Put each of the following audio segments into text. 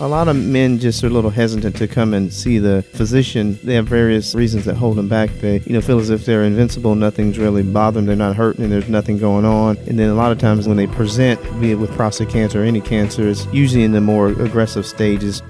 A lot of men just are a little hesitant to come and see the physician. They have various reasons that hold them back. They, you know, feel as if they're invincible, nothing's really bothering them, they're not hurting, and there's nothing going on. And then a lot of times when they present, be it with prostate cancer or any cancer, it's usually in the more aggressive stages.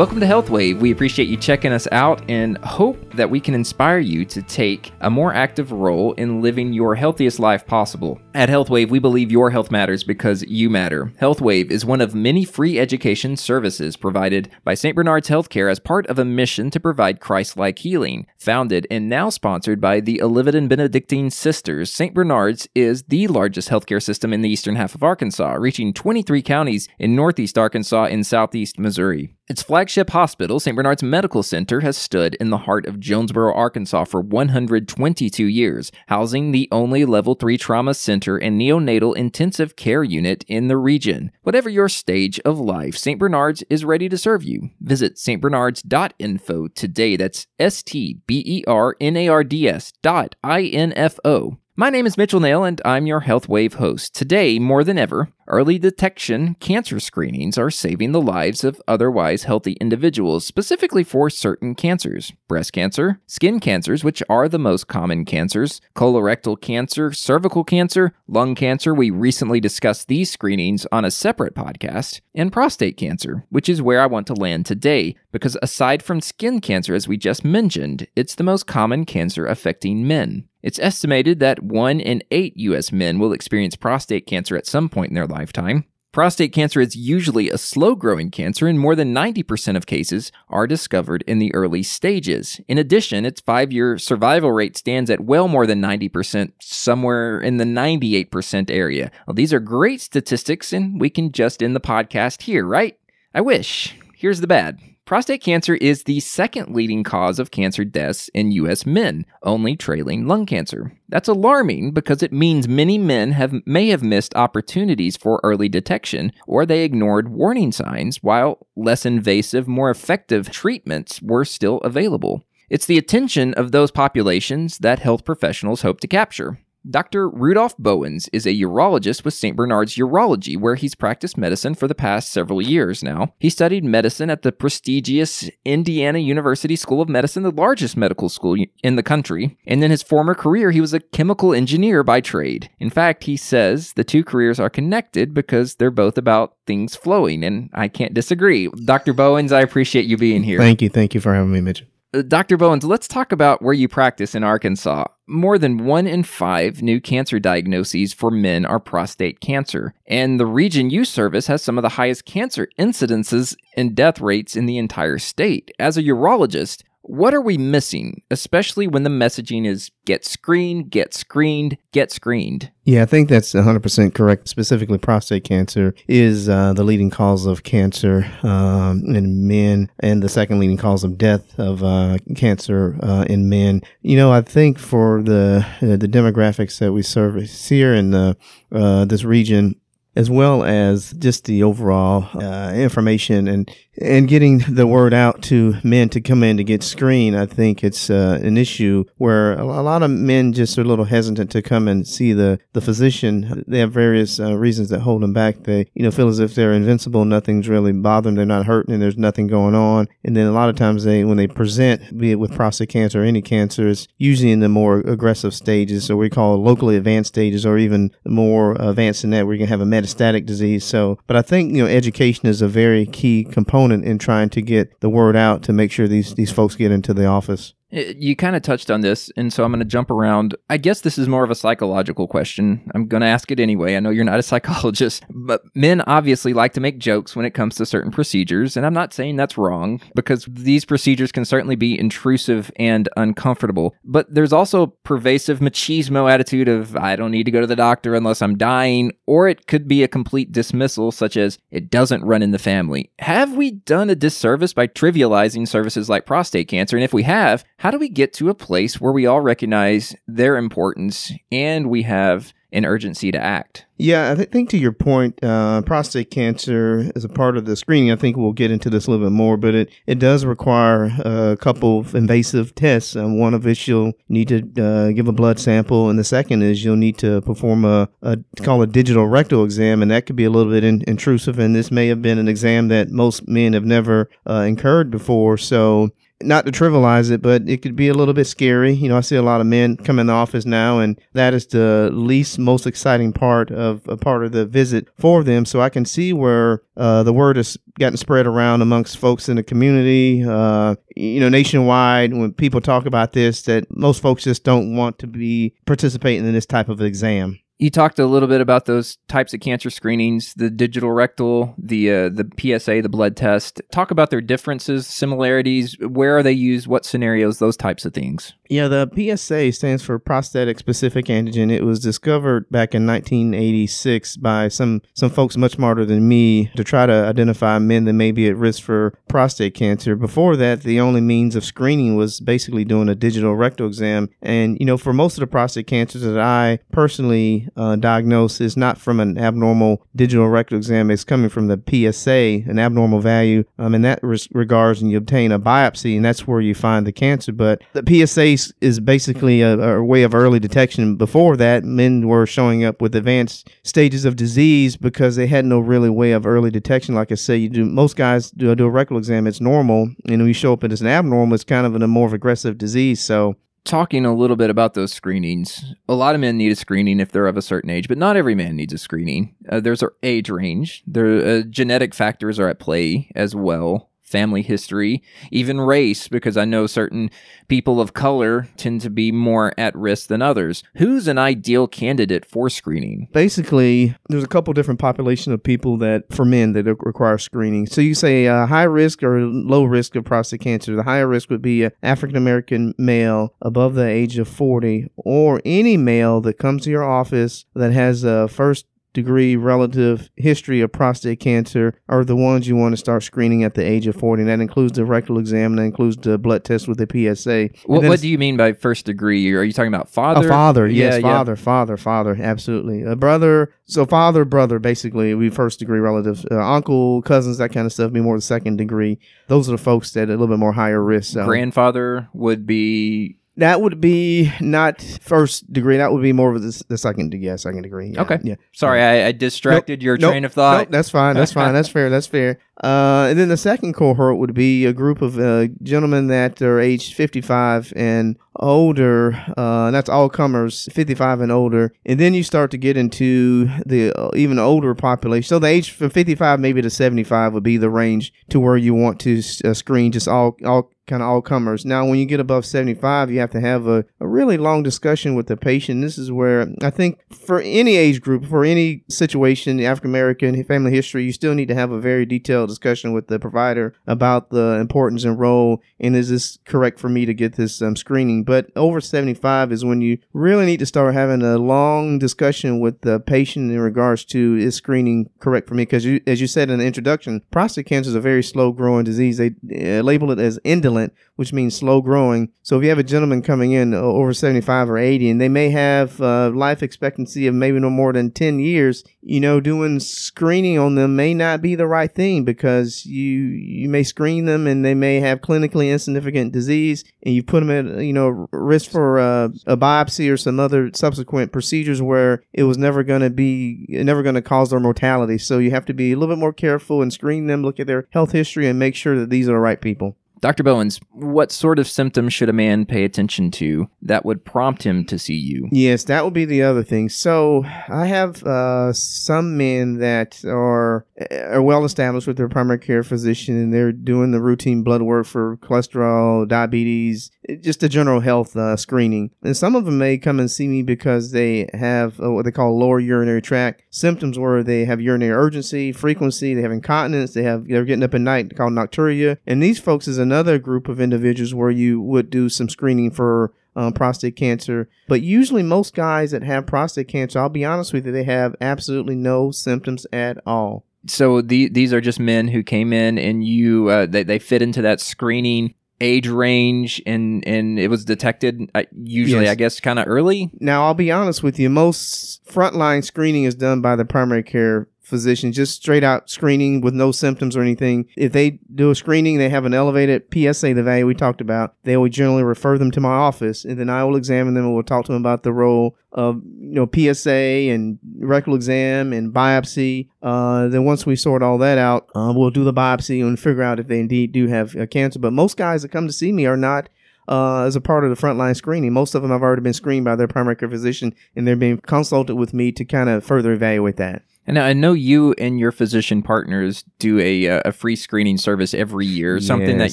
Welcome to HealthWave. We appreciate you checking us out and hope that we can inspire you to take a more active role in living your healthiest life possible. At HealthWave, we believe your health matters because you matter. HealthWave is one of many free education services provided by St. Bernard's Healthcare as part of a mission to provide Christ like healing. Founded and now sponsored by the Olivet Benedictine Sisters, St. Bernard's is the largest healthcare system in the eastern half of Arkansas, reaching 23 counties in northeast Arkansas and southeast Missouri. Its flagship hospital, St. Bernard's Medical Center, has stood in the heart of Jonesboro, Arkansas for 122 years, housing the only level 3 trauma center and neonatal intensive care unit in the region. Whatever your stage of life, St. Bernard's is ready to serve you. Visit stbernards.info today. That's S T B E R N A R D S dot I N F O. My name is Mitchell Nail, and I'm your Health Wave host. Today, more than ever, early detection cancer screenings are saving the lives of otherwise healthy individuals, specifically for certain cancers breast cancer, skin cancers, which are the most common cancers, colorectal cancer, cervical cancer, lung cancer. We recently discussed these screenings on a separate podcast, and prostate cancer, which is where I want to land today, because aside from skin cancer, as we just mentioned, it's the most common cancer affecting men. It's estimated that 1 in 8 US men will experience prostate cancer at some point in their lifetime. Prostate cancer is usually a slow growing cancer, and more than 90% of cases are discovered in the early stages. In addition, its five year survival rate stands at well more than 90%, somewhere in the 98% area. Well, these are great statistics, and we can just end the podcast here, right? I wish. Here's the bad Prostate cancer is the second leading cause of cancer deaths in U.S. men, only trailing lung cancer. That's alarming because it means many men have, may have missed opportunities for early detection or they ignored warning signs while less invasive, more effective treatments were still available. It's the attention of those populations that health professionals hope to capture. Dr. Rudolph Bowens is a urologist with St. Bernard's Urology, where he's practiced medicine for the past several years now. He studied medicine at the prestigious Indiana University School of Medicine, the largest medical school in the country. And in his former career, he was a chemical engineer by trade. In fact, he says the two careers are connected because they're both about things flowing, and I can't disagree. Dr. Bowens, I appreciate you being here. Thank you. Thank you for having me, Mitch. Dr. Bowens, let's talk about where you practice in Arkansas. More than one in five new cancer diagnoses for men are prostate cancer, and the region you service has some of the highest cancer incidences and death rates in the entire state. As a urologist, what are we missing, especially when the messaging is get screened, get screened, get screened? Yeah, I think that's 100% correct. Specifically, prostate cancer is uh, the leading cause of cancer um, in men and the second leading cause of death of uh, cancer uh, in men. You know, I think for the the demographics that we service here in the, uh, this region, as well as just the overall uh, information and and getting the word out to men to come in to get screened. I think it's uh, an issue where a, lot of men just are a little hesitant to come and see the the physician. They have various uh, reasons that hold them back. They you know feel as if they're invincible, nothing's really bothering, they're not hurting, and there's nothing going on. And then a lot of times they when they present, be it with prostate cancer or any cancer, it's usually in the more aggressive stages, so we call locally advanced stages, or even more advanced than that, where you can have a metastatic disease. So, but I think you know education is a very key component in trying to get the word out to make sure these these folks get into the office. Eh, you kind of touched on this, and so I'm going to jump around. I guess this is more of a psychological question. I'm going to ask it anyway. I know you're not a psychologist, but men obviously like to make jokes when it comes to certain procedures, and I'm not saying that's wrong because these procedures can certainly be intrusive and uncomfortable. But there's also pervasive machismo attitude of I don't need to go to the doctor unless I'm dying, or it could be a complete dismissal, such as it doesn't run in the family. Have we done a disservice by trivializing services like prostate cancer? And if we have, how do we get to a place where we all recognize their importance and we have an urgency to act. Yeah, I think to your point, uh, prostate cancer is a part of the screening. I think we'll get into this a little bit more, but it, it does require a couple of invasive tests. Um, one of which you'll need to uh, give a blood sample, and the second is you'll need to perform a, a call a digital rectal exam, and that could be a little bit in, intrusive. And this may have been an exam that most men have never uh, incurred before. So not to trivialize it, but it could be a little bit scary. You know, I see a lot of men come in the office now, and that is the least most exciting part of a part of the visit for them. So I can see where uh, the word has gotten spread around amongst folks in the community, uh, you know, nationwide. When people talk about this, that most folks just don't want to be participating in this type of exam. You talked a little bit about those types of cancer screenings, the digital rectal, the uh, the PSA, the blood test. Talk about their differences, similarities. Where are they used? What scenarios? Those types of things. Yeah, the PSA stands for prostatic specific antigen. It was discovered back in 1986 by some some folks much smarter than me to try to identify men that may be at risk for prostate cancer. Before that, the only means of screening was basically doing a digital rectal exam. And you know, for most of the prostate cancers that I personally uh, diagnose, is not from an abnormal digital rectal exam. It's coming from the PSA, an abnormal value. Um, in that res- regards, and you obtain a biopsy, and that's where you find the cancer. But the PSA is basically a, a, way of early detection. Before that, men were showing up with advanced stages of disease because they had no really way of early detection. Like I say, you do most guys do, do a rectal exam, it's normal, and when you show up as an abnormal, it's kind of a more aggressive disease. So talking a little bit about those screenings, a lot of men need a screening if they're of a certain age, but not every man needs a screening. Uh, there's an age range. There, uh, genetic factors are at play as well family history, even race, because I know certain people of color tend to be more at risk than others. Who's an ideal candidate for screening? Basically, there's a couple different population of people that, for men, that require screening. So you say uh, high risk or low risk of prostate cancer. The higher risk would be an African American male above the age of 40 or any male that comes to your office that has a first degree relative history of prostate cancer are the ones you want to start screening at the age of 40. And that includes the rectal exam and that includes the blood test with the PSA. What, what do you mean by first degree? Are you talking about father? A father, yes, yeah, father, yeah. father, father, absolutely. A brother, so father, brother, basically, we first degree relatives. Uh, uncle, cousins, that kind of stuff, be more the second degree. Those are the folks that are a little bit more higher risk. So. Grandfather would be that would be not first degree. That would be more of the, the second degree. Yeah, second degree. Yeah, okay. Yeah. Sorry, I, I distracted nope, your nope, train of thought. Nope, that's fine. That's fine. That's fair. That's fair. Uh, and then the second cohort would be a group of uh, gentlemen that are aged 55 and older. Uh, that's all comers, 55 and older. And then you start to get into the uh, even older population. So the age from 55 maybe to 75 would be the range to where you want to uh, screen just all all kind of all comers. Now, when you get above 75, you have to have a, a really long discussion with the patient. This is where I think for any age group, for any situation, African American family history, you still need to have a very detailed discussion with the provider about the importance and role and is this correct for me to get this um, screening. But over 75 is when you really need to start having a long discussion with the patient in regards to is screening correct for me? Because as you said in the introduction, prostate cancer is a very slow growing disease. They uh, label it as indolent which means slow growing. So if you have a gentleman coming in uh, over 75 or 80 and they may have uh, life expectancy of maybe no more than 10 years, you know, doing screening on them may not be the right thing because you you may screen them and they may have clinically insignificant disease and you put them at you know risk for uh, a biopsy or some other subsequent procedures where it was never going to be never going to cause their mortality. So you have to be a little bit more careful and screen them, look at their health history, and make sure that these are the right people. Dr. Bowens, what sort of symptoms should a man pay attention to that would prompt him to see you? Yes, that would be the other thing. So I have uh, some men that are are well established with their primary care physician, and they're doing the routine blood work for cholesterol, diabetes, just a general health uh, screening. And some of them may come and see me because they have uh, what they call lower urinary tract symptoms, where they have urinary urgency, frequency, they have incontinence, they have they're getting up at night called nocturia, and these folks is another group of individuals where you would do some screening for um, prostate cancer. But usually, most guys that have prostate cancer, I'll be honest with you, they have absolutely no symptoms at all. So the, these are just men who came in and you uh, they, they fit into that screening age range and and it was detected uh, usually Yes. I guess kind of early. Now, I'll be honest with you. Most frontline screening is done by the primary care physician, just straight out screening with no symptoms or anything. If they do a screening, they have an elevated PSA, the value we talked about, they will generally refer them to my office, and then I will examine them and we'll talk to them about the role of you know PSA and rectal exam and biopsy. Uh, then once we sort all that out, uh, we'll do the biopsy and figure out if they indeed do have uh, cancer. But most guys that come to see me are not uh, as a part of the frontline screening. Most of them have already been screened by their primary care physician, and they're being consulted with me to kind of further evaluate that. And I know you and your physician partners do a uh, a free screening service every year, something that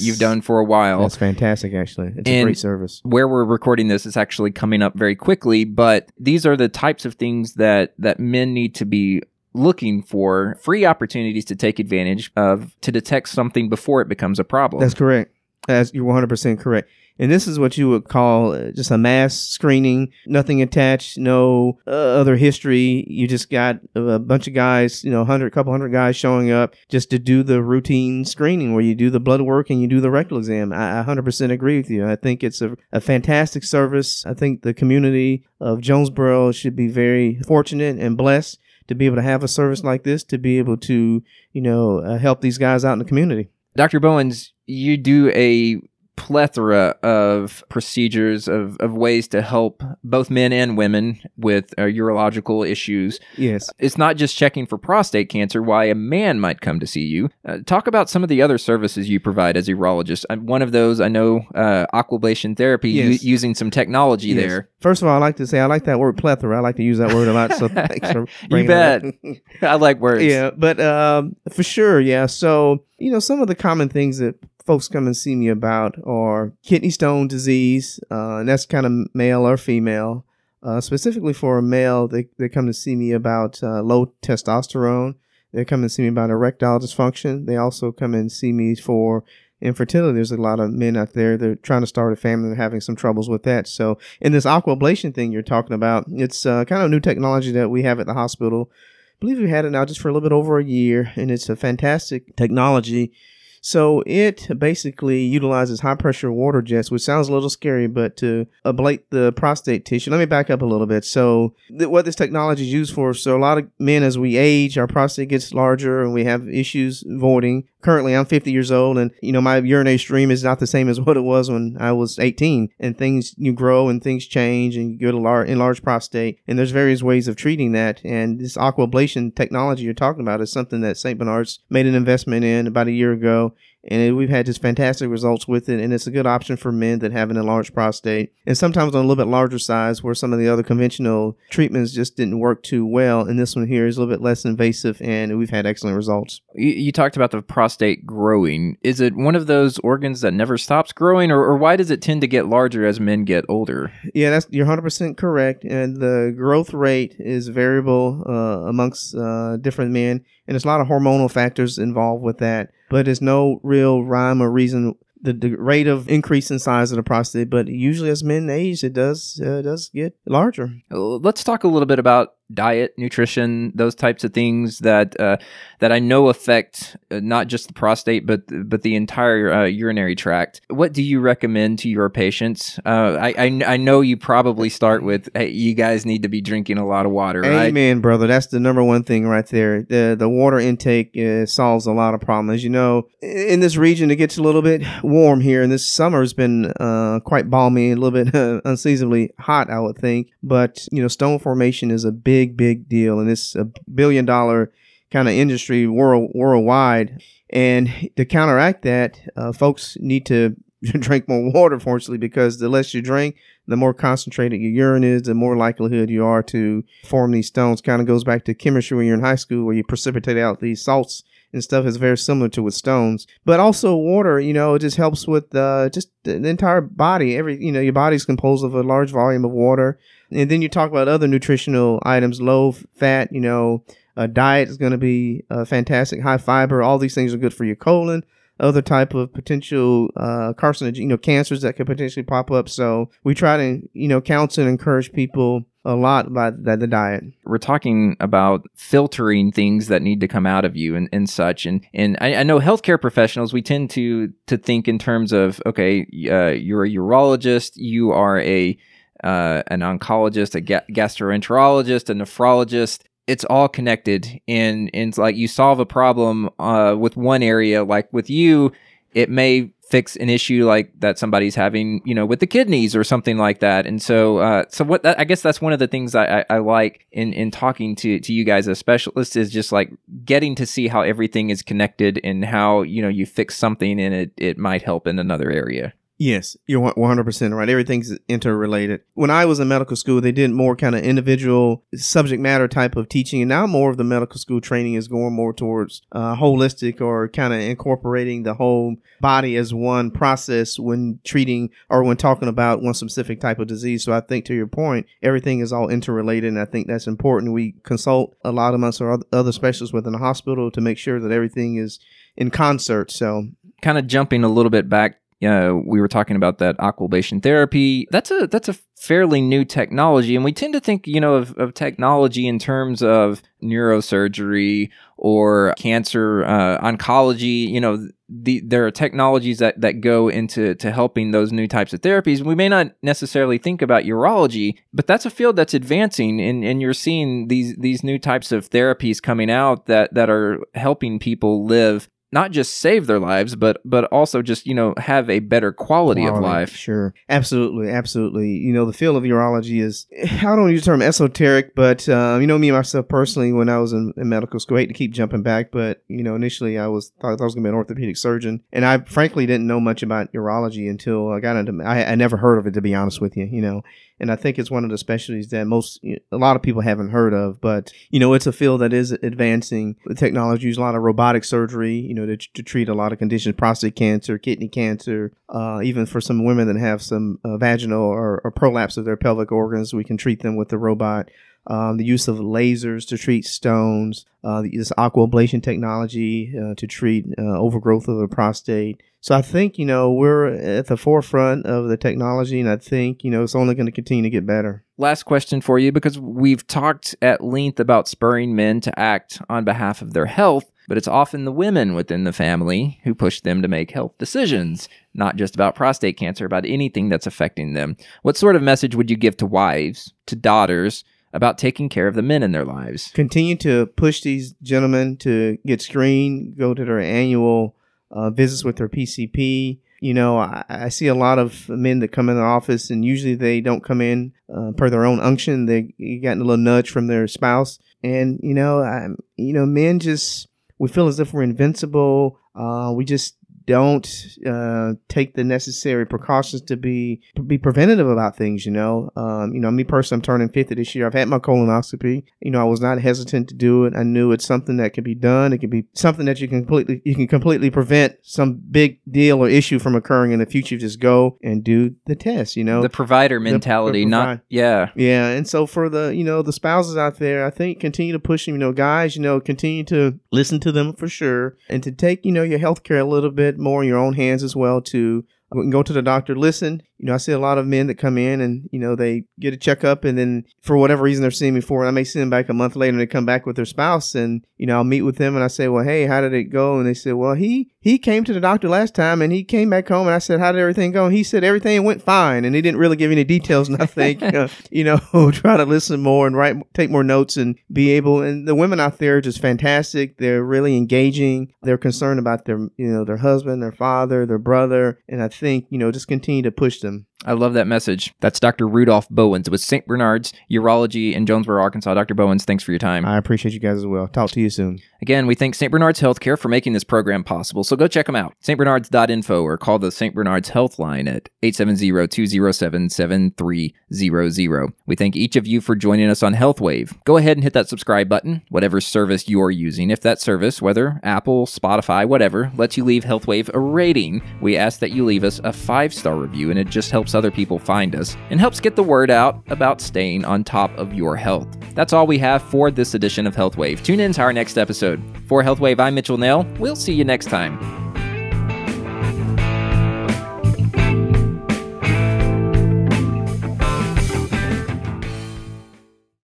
you've done for a while. That's fantastic, actually. It's a And- great service. where we're recording this is actually coming up very quickly, but these are the types of things that that men need to be looking for free opportunities to take advantage of to detect something before it becomes a problem. That's correct. That's, you're 100% correct. And this is what you would call uh, just a mass screening, nothing attached, no uh, other history. You just got a bunch of guys, you know, hundred, couple hundred guys showing up just to do the routine screening where you do the blood work and you do the rectal exam. I, I 100% agree with you. I think it's a, a fantastic service. I think the community of Jonesboro should be very fortunate and blessed to be able to have a service like this, to be able to, you know, uh, help these guys out in the community. Dr. Bowens, you do a plethora of procedures of, of ways to help both men and women with uh, urological issues. Yes. It's not just checking for prostate cancer, why a man might come to see you. Uh, talk about some of the other services you provide as a urologist. Uh, one of those, I know, uh, aquablation therapy, u- using some technology Yes. there. First of all, I like to say I like that word plethora. I like to use that word a lot. So thanks for You bet. it up. I like words. yeah, but um, for sure, yeah. So you know, some of the common things that folks come and see me about are kidney stone disease, uh, and that's kind of male or female. Uh, specifically for a male, they, they come to see me about uh, low testosterone. They come and see me about erectile dysfunction. They also come and see me for infertility. There's a lot of men out there that are trying to start a family and having some troubles with that. So, in this aquablation thing you're talking about, it's uh, kind of new technology that we have at the hospital. I believe we had it now just for a little bit over a year, and it's a fantastic technology. So it basically utilizes high pressure water jets, which sounds a little scary, but to ablate the prostate tissue. Let me back up a little bit. So th- what this technology is used for, so a lot of men as we age, our prostate gets larger and we have issues voiding. Currently, I'm 50 years old, and you know my urinary stream is not the same as what it was when I was 18. And things you grow and things change, and you get a large enlarged prostate. And there's various ways of treating that. And this aquablation technology you're talking about is something that St. Bernard's made an investment in about a year ago and we've had just fantastic results with it and it's a good option for men that have an enlarged prostate and sometimes on a little bit larger size where some of the other conventional treatments just didn't work too well and this one here is a little bit less invasive and we've had excellent results You, you talked about the prostate growing. Is it one of those organs that never stops growing, or, or why does it tend to get larger as men get older? yeah that's you're 100% correct and the growth rate is variable uh, amongst uh, different men and there's a lot of hormonal factors involved with that but there's no real rhyme or reason. The, the rate of increase in size of the prostate but usually as men age it does uh, does get larger. Uh, Let's talk a little bit about diet, nutrition, those types of things that uh, that I know affect uh, not just the prostate, but but the entire uh, urinary tract. What do you recommend to your patients? Uh, I, I I know you probably start with, hey, you guys need to be drinking a lot of water, right? Amen, brother. That's the number one thing right there. The the water intake uh, solves a lot of problems. You know, in this region, it gets a little bit warm here, and this summer has been uh, quite balmy, a little bit unseasonably hot, I would think. But you know, stone formation is a big, big big deal, and it's a billion dollar kind of industry world worldwide. And to counteract that, uh, folks need to drink more water, fortunately, because the less you drink, the more concentrated your urine is, the more likelihood you are to form these stones. Kind of goes back to chemistry when you're in high school, where you precipitate out these salts and stuff is very similar to with stones. But also water, you know, it just helps with uh, just the entire body. Every you know, your body's composed of a large volume of water. And then you talk about other nutritional items, low fat, you know, a diet is going to be uh, fantastic, high fiber. All these things are good for your colon. Other type of potential uh, carcinogen, you know, cancers that could potentially pop up. So we try to, you know, counsel and encourage people a lot by the, the diet. We're talking about filtering things that need to come out of you and, and such. And and I, I know healthcare professionals, we tend to to think in terms of okay, uh, you're a urologist, you are a uh, an oncologist, a ga- gastroenterologist, a nephrologist. It's all connected, and and it's like you solve a problem uh, with one area, like with you, it may fix an issue like that somebody's having, you know, with the kidneys or something like that. And so, uh, so what that, I guess that's one of the things I, I, I, like in, in talking to, to you guys as specialists is just like getting to see how everything is connected and how, you know, you fix something and it, it might help in another area. Yes, you're 100% right. Everything's interrelated. When I was in medical school, they did more kind of individual subject matter type of teaching. And now more of the medical school training is going more towards uh, holistic or kind of incorporating the whole body as one process when treating or when talking about one specific type of disease. So I think to your point, everything is all interrelated. And I think that's important. We consult a lot of us or other specialists within the hospital to make sure that everything is in concert. So kind of jumping a little bit back uh, we were talking about that aquablation therapy. That's a that's a fairly new technology, and we tend to think, you know, of, of technology in terms of neurosurgery or cancer uh, oncology. You know, the, there are technologies that that go into to helping those new types of therapies. We may not necessarily think about urology, but that's a field that's advancing, and, and you're seeing these these new types of therapies coming out that that are helping people live not just save their lives, but but also just you know have a better quality, quality, of life. Sure, absolutely, absolutely. You know, the field of urology is I don't use the term esoteric, but uh, you know me myself personally, when I was in, in, medical school, I hate to keep jumping back, but you know initially I was thought I was going to be an orthopedic surgeon, and I frankly didn't know much about urology until I got into. I, I never heard of it to be honest with you. You know, and I think it's one of the specialties that most a lot of people haven't heard of. But you know, it's a field that is advancing. The technology a lot of robotic surgery, you know, to, to treat a lot of conditions: prostate cancer, kidney cancer, uh, even for some women that have some uh, vaginal or, or prolapse of their pelvic organs, we can treat them with the robot. Um, the use of lasers to treat stones, uh, this aquablation technology uh, to treat uh, overgrowth of the prostate. So I think, you know, we're at the forefront of the technology, and I think, you know, it's only going to continue to get better. Last question for you because we've talked at length about spurring men to act on behalf of their health, but it's often the women within the family who push them to make health decisions, not just about prostate cancer, about anything that's affecting them. What sort of message would you give to wives, to daughters, about taking care of the men in their lives? Continue to push these gentlemen to get screened, go to their annual uh, visits with their PCP. You know, I, I, see a lot of men that come in the office, and usually they don't come in uh, per their own unction. They get a little nudge from their spouse, and you know, I, you know, men just we feel as if we're invincible. Uh, we just don't uh, take the necessary precautions to be be preventative about things. You know, um, you know, me personally, I'm turning 50 this year. I've had my colonoscopy. You know, I was not hesitant to do it. I knew it's something that can be done. It can be something that you can completely you can completely prevent some big deal or issue from occurring in the future. Just go and do the test. You know, the provider mentality, the, the not yeah, yeah. And so for the you know the spouses out there, I think continue to push them. You know, guys, you know, continue to listen to them for sure, and to take you know your health care a little bit more in your own hands as well to uh, go to the doctor, listen, you know, I see a lot of men that come in and, you know, they get a checkup and then for whatever reason they're seeing me for, I may see them back a month later and they come back with their spouse and, you know, I'll meet with them and I say, well, hey, how did it go? And they say, well, he, he came to the doctor last time and he came back home and I said, how did everything go? And he said everything went fine. And he didn't really give any details. And I think, uh, you know, try to listen more and write, take more notes and be able, and the women out there are just fantastic. They're really engaging. They're concerned about their, you know, their husband, their father, their brother. And I think, you know, just continue to push them. I love that message. That's Dr. Rudolph Bowens with St. Bernard's Urology in Jonesboro, Arkansas. Dr. Bowens, thanks for your time. I appreciate you guys as well. Talk to you soon. Again, we thank St. Bernard's Healthcare for making this program possible, so go check them out. stbernards.info or call the St. Bernard's Health Line at 870-207-7300. We thank each of you for joining us on HealthWave. Go ahead and hit that subscribe button, whatever service you're using. If that service, whether Apple, Spotify, whatever, lets you leave HealthWave a rating, we ask that you leave us a five-star review, and it just helps other people find us and helps get the word out about staying on top of your health. That's all we have for this edition of HealthWave. Tune in to our next episode. For HealthWave, I'm Mitchell Nell. We'll see you next time.